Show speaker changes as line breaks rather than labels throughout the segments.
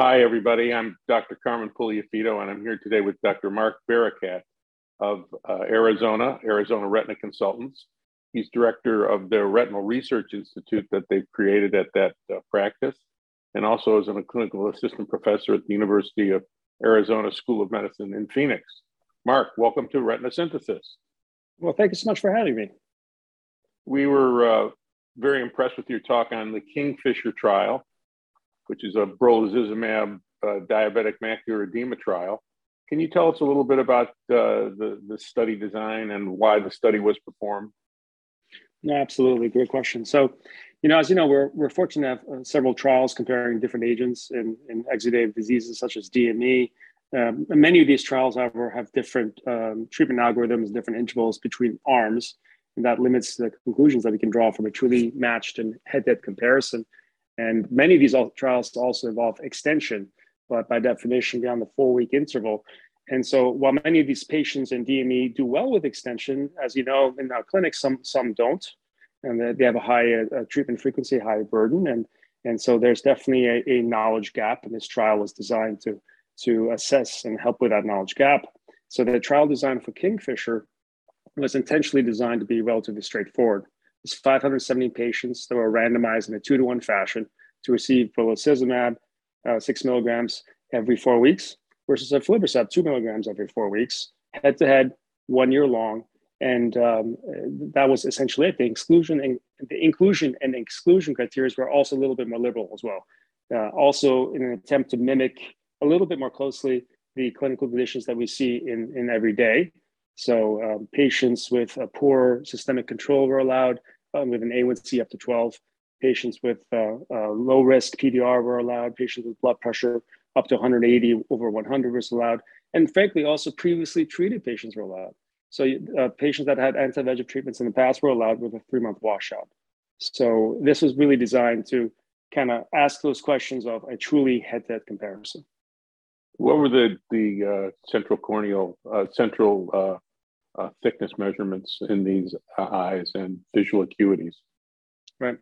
Hi, everybody. I'm Dr. Carmen Puliafito, and I'm here today with Dr. Mark Barakat of uh, Arizona, Arizona Retina Consultants. He's director of the Retinal Research Institute that they've created at that uh, practice, and also is a clinical assistant professor at the University of Arizona School of Medicine in Phoenix. Mark, welcome to Retina Synthesis.
Well, thank you so much for having me.
We were uh, very impressed with your talk on the Kingfisher trial which is a brolucizumab uh, diabetic macular edema trial. Can you tell us a little bit about uh, the, the study design and why the study was performed?
No, absolutely. Great question. So, you know, as you know, we're, we're fortunate to have uh, several trials comparing different agents in, in exudative diseases such as DME. Um, many of these trials, however, have different um, treatment algorithms, different intervals between arms, and that limits the conclusions that we can draw from a truly matched and head-to-head comparison. And many of these trials also involve extension, but by definition, beyond the four week interval. And so, while many of these patients in DME do well with extension, as you know, in our clinic, some some don't, and they have a high uh, treatment frequency, high burden, and and so there's definitely a, a, knowledge gap. And this trial was designed to to assess and help with that knowledge gap. So the trial design for Kingfisher was intentionally designed to be relatively straightforward. It's 570 patients that were randomized in a two to one fashion to receive brolucizumab, uh, six milligrams every four weeks, versus aflibercept, two milligrams every four weeks, head to head, one year long. And um, that was essentially it. The and the inclusion and exclusion criteria were also a little bit more liberal as well. Uh, also, in an attempt to mimic a little bit more closely the clinical conditions that we see in, in every day. So um, patients with a poor systemic control were allowed um, with an A1C up to 12. Patients with uh, uh, low risk PDR were allowed. Patients with blood pressure up to 180 over 100 was allowed. And frankly, also previously treated patients were allowed. So uh, patients that had anti-VEGF treatments in the past were allowed with a three-month washout. So this was really designed to kind of ask those questions of a truly head-to-head comparison.
What were the the uh, central corneal uh, central uh, uh, thickness measurements in these uh, eyes and visual acuities.
Right.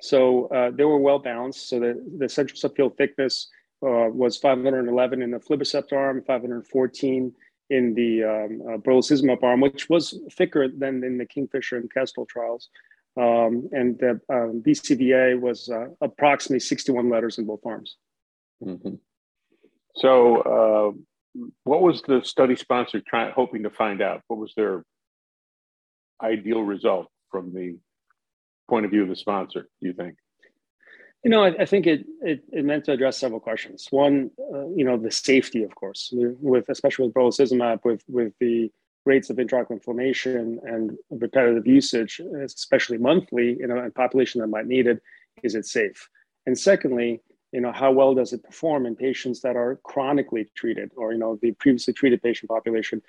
So uh, they were well balanced. So the, the central subfield thickness uh, was 511 in the aflibercept arm, 514 in the um, uh, brolucizumab arm, which was thicker than in the Kingfisher and Kestrel trials. Um, and the um, BCVA was uh, approximately 61 letters in both arms.
Mm-hmm. So, what was the study sponsor trying hoping to find out? What was their ideal result from the point of view of the sponsor? Do you think?
You know, I, I think it, it, it meant to address several questions. One, uh, you know, the safety, of course, with especially with brolucizumab, with with the rates of intraocular inflammation and repetitive usage, especially monthly in a population that might need it, is it safe? And secondly, you know how well does it perform in patients that are chronically treated or you know the previously treated patient population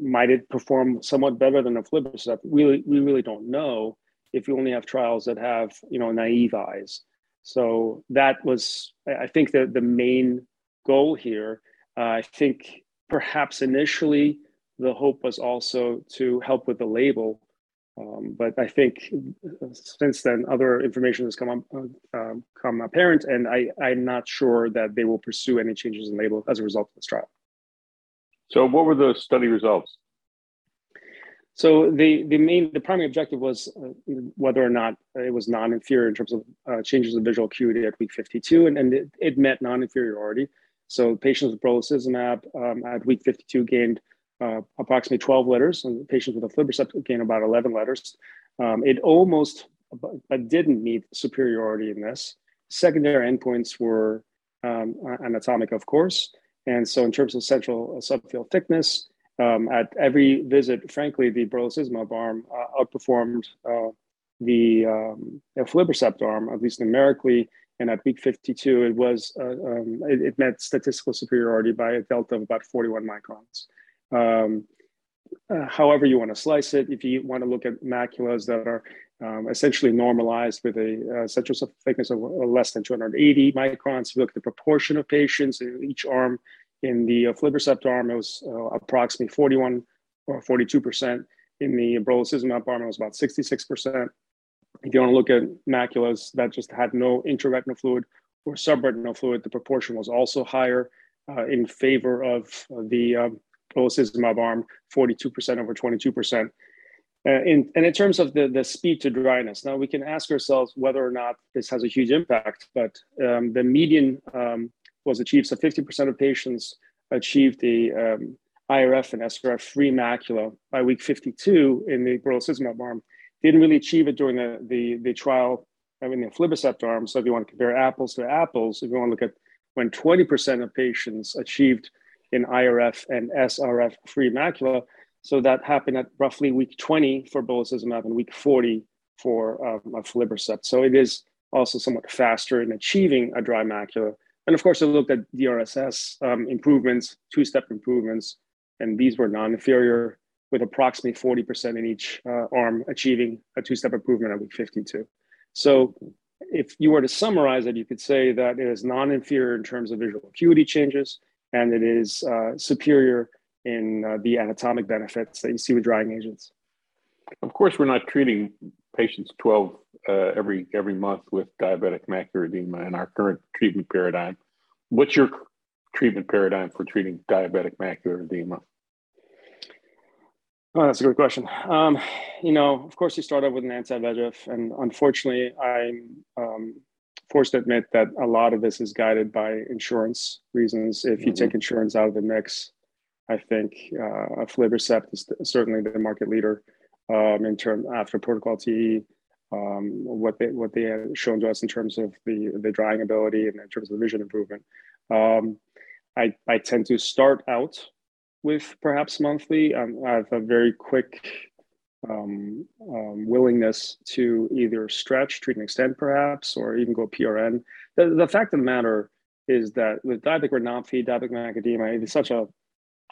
might it perform somewhat better than aflibercept? We, we really don't know if you only have trials that have you know naive eyes. So that was i think the, the main goal here. Uh, i think perhaps initially the hope was also to help with the label um, but I think since then, other information has come up, uh, um, come apparent, and I, I'm not sure that they will pursue any changes in label as a result of this trial.
So, what were the study results?
So the the main the primary objective was uh, whether or not it was non-inferior in terms of uh, changes in visual acuity at week 52, and, and it, it met non-inferiority. So patients with brolucizumab um, at week 52 gained uh, approximately 12 letters, and patients with a aflibercept gain about 11 letters. Um, it almost, but didn't meet superiority in this. Secondary endpoints were um, anatomic, of course. And so, in terms of central subfield thickness, um, at every visit, frankly, the brolucizumab arm uh, outperformed uh, the um, aflibercept arm, at least numerically. And at week 52, it was uh, um, it, it, met statistical superiority by a delta of about 41 microns. Um, uh, however you want to slice it, if you want to look at maculas that are um, essentially normalized with a uh, central thickness of less than 280 microns, if you look at the proportion of patients in each arm, in the aflibercept arm, it was uh, approximately 41 or 42%. In the brolucizumab arm, it was about 66%. If you want to look at maculas that just had no intraretinal fluid or subretinal fluid, the proportion was also higher uh, in favor of the um, brolucizumab arm, 42% over 22%. Uh, in, and in terms of the, the speed to dryness, now we can ask ourselves whether or not this has a huge impact, but um, the median um, was achieved. So 50% of patients achieved the um, IRF and SRF free macula by week 52 in the brolucizumab arm. Didn't really achieve it during the, the, the trial I mean, the aflibercept arm. So if you want to compare apples to apples, if you want to look at when 20% of patients achieved in IRF and SRF free macula, so that happened at roughly week 20 for brolucizumab and week 40 for um, aflibercept. So it is also somewhat faster in achieving a dry macula. And of course, I looked at DRSS um, improvements, two-step improvements, and these were non-inferior with approximately 40% in each uh, arm achieving a two-step improvement at week 52. So if you were to summarize it, you could say that it is non-inferior in terms of visual acuity changes, and it is uh, superior in uh, the anatomic benefits that you see with drying agents.
Of course, we're not treating patients 12 uh, every every month with diabetic macular edema in our current treatment paradigm. What's your treatment paradigm for treating diabetic macular edema?
Oh, that's a great question. Um, you know, of course, you start out with an anti-VEGF, and unfortunately, I'm um, forced to admit that a lot of this is guided by insurance reasons. If you mm-hmm. take insurance out of the mix, I think uh, aflibercept is certainly the market leader um, in term after protocol T. Um, what they what they have shown to us in terms of the the drying ability and in terms of the vision improvement. Um, I I tend to start out with perhaps monthly. Um, I have a very quick um, um, willingness to either stretch, treat and extend, perhaps, or even go PRN. The, the fact of the matter is that with diabetic retinopathy, diabetic macular edema, it is such a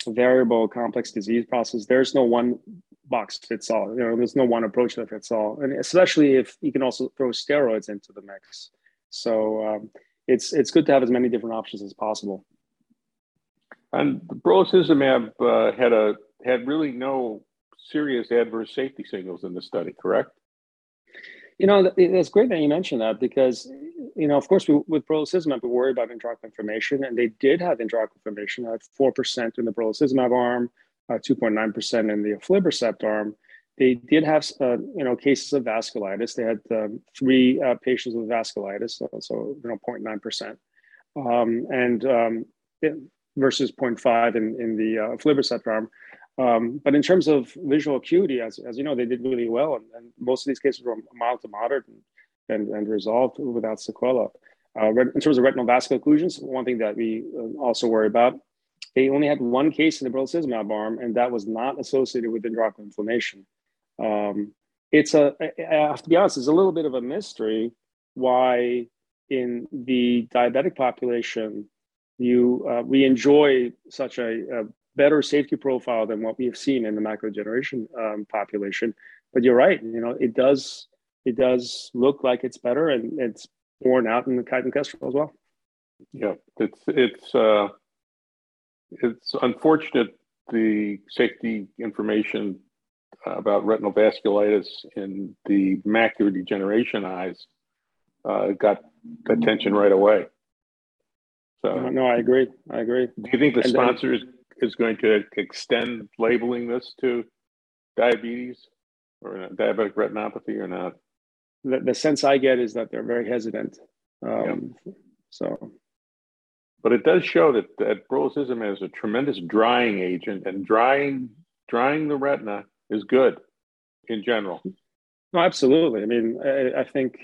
variable, complex disease process. There's no one box fits all. You know, there's no one approach that fits all, and especially if you can also throw steroids into the mix. So um, it's it's good to have as many different options as possible.
And the brolucizumab uh, had a had really no serious adverse safety signals in the study, correct?
You know, it's great that you mentioned that because, you know, of course, we, with brolucizumab, we worry about intraocular inflammation, and they did have intraocular inflammation at 4% in the brolucizumab arm, uh, 2.9% in the aflibercept arm. They did have, uh, you know, cases of vasculitis. They had um, three uh, patients with vasculitis, so, so you know, 0.9%. Um, and um, it, versus 0.5 in, in the uh, aflibercept arm. Um, but in terms of visual acuity, as, as you know, they did really well. And, and most of these cases were mild to moderate and, and, and resolved without sequela. Uh, in terms of retinal vascular occlusions, one thing that we uh, also worry about, they only had one case in the brolucizumab arm, and that was not associated with intraocular inflammation. Um, it's a, I have to be honest, it's a little bit of a mystery why in the diabetic population, you uh, we enjoy such a, a, better safety profile than what we have seen in the macular degeneration um, population. But you're right, you know, it does it does look like it's better, and it's borne out in the Kite and Kestrel as well.
Yeah, it's it's uh, it's unfortunate the safety information about retinal vasculitis in the macular degeneration eyes uh, got attention right away.
So no, no, I agree. I agree.
Do you think the and sponsor then, is, going to extend labeling this to diabetes or diabetic retinopathy or not?
The, the sense I get is that they're very hesitant. Um, yeah. So,
but it does show that that brolucizumab is a tremendous drying agent, and drying drying the retina is good in general.
No, absolutely. I mean, I, I think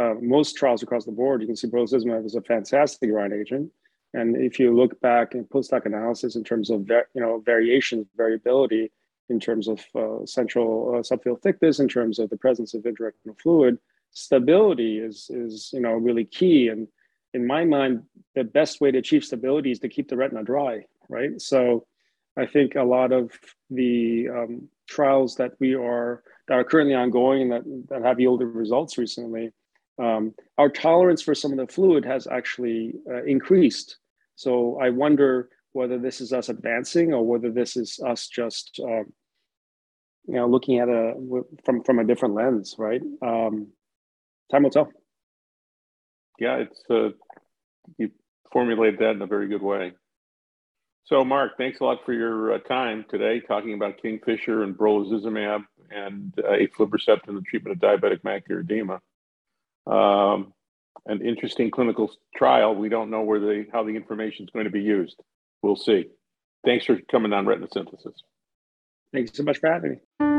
uh, most trials across the board, you can see brolucizumab is a fantastic drying agent. And if you look back in post hoc analysis in terms of you know variation, variability in terms of uh, central uh, subfield thickness, in terms of the presence of intraretinal fluid, stability is is you know really key. And in my mind, the best way to achieve stability is to keep the retina dry, right? So I think a lot of the um, trials that we are that are currently ongoing and that, that have yielded results recently um, our tolerance for some of the fluid has actually uh, increased. So I wonder whether this is us advancing or whether this is us just, uh, you know, looking at a from from a different lens, right? Um, time will tell.
Yeah, it's uh, you formulated that in a very good way. So, Mark, thanks a lot for your uh, time today talking about Kingfisher and brolucizumab and uh, aflibercept in the treatment of diabetic macular edema. Um, an interesting clinical trial. We don't know where the how the information is going to be used. We'll see. Thanks for coming on Retina Synthesis.
Thanks so much for having me.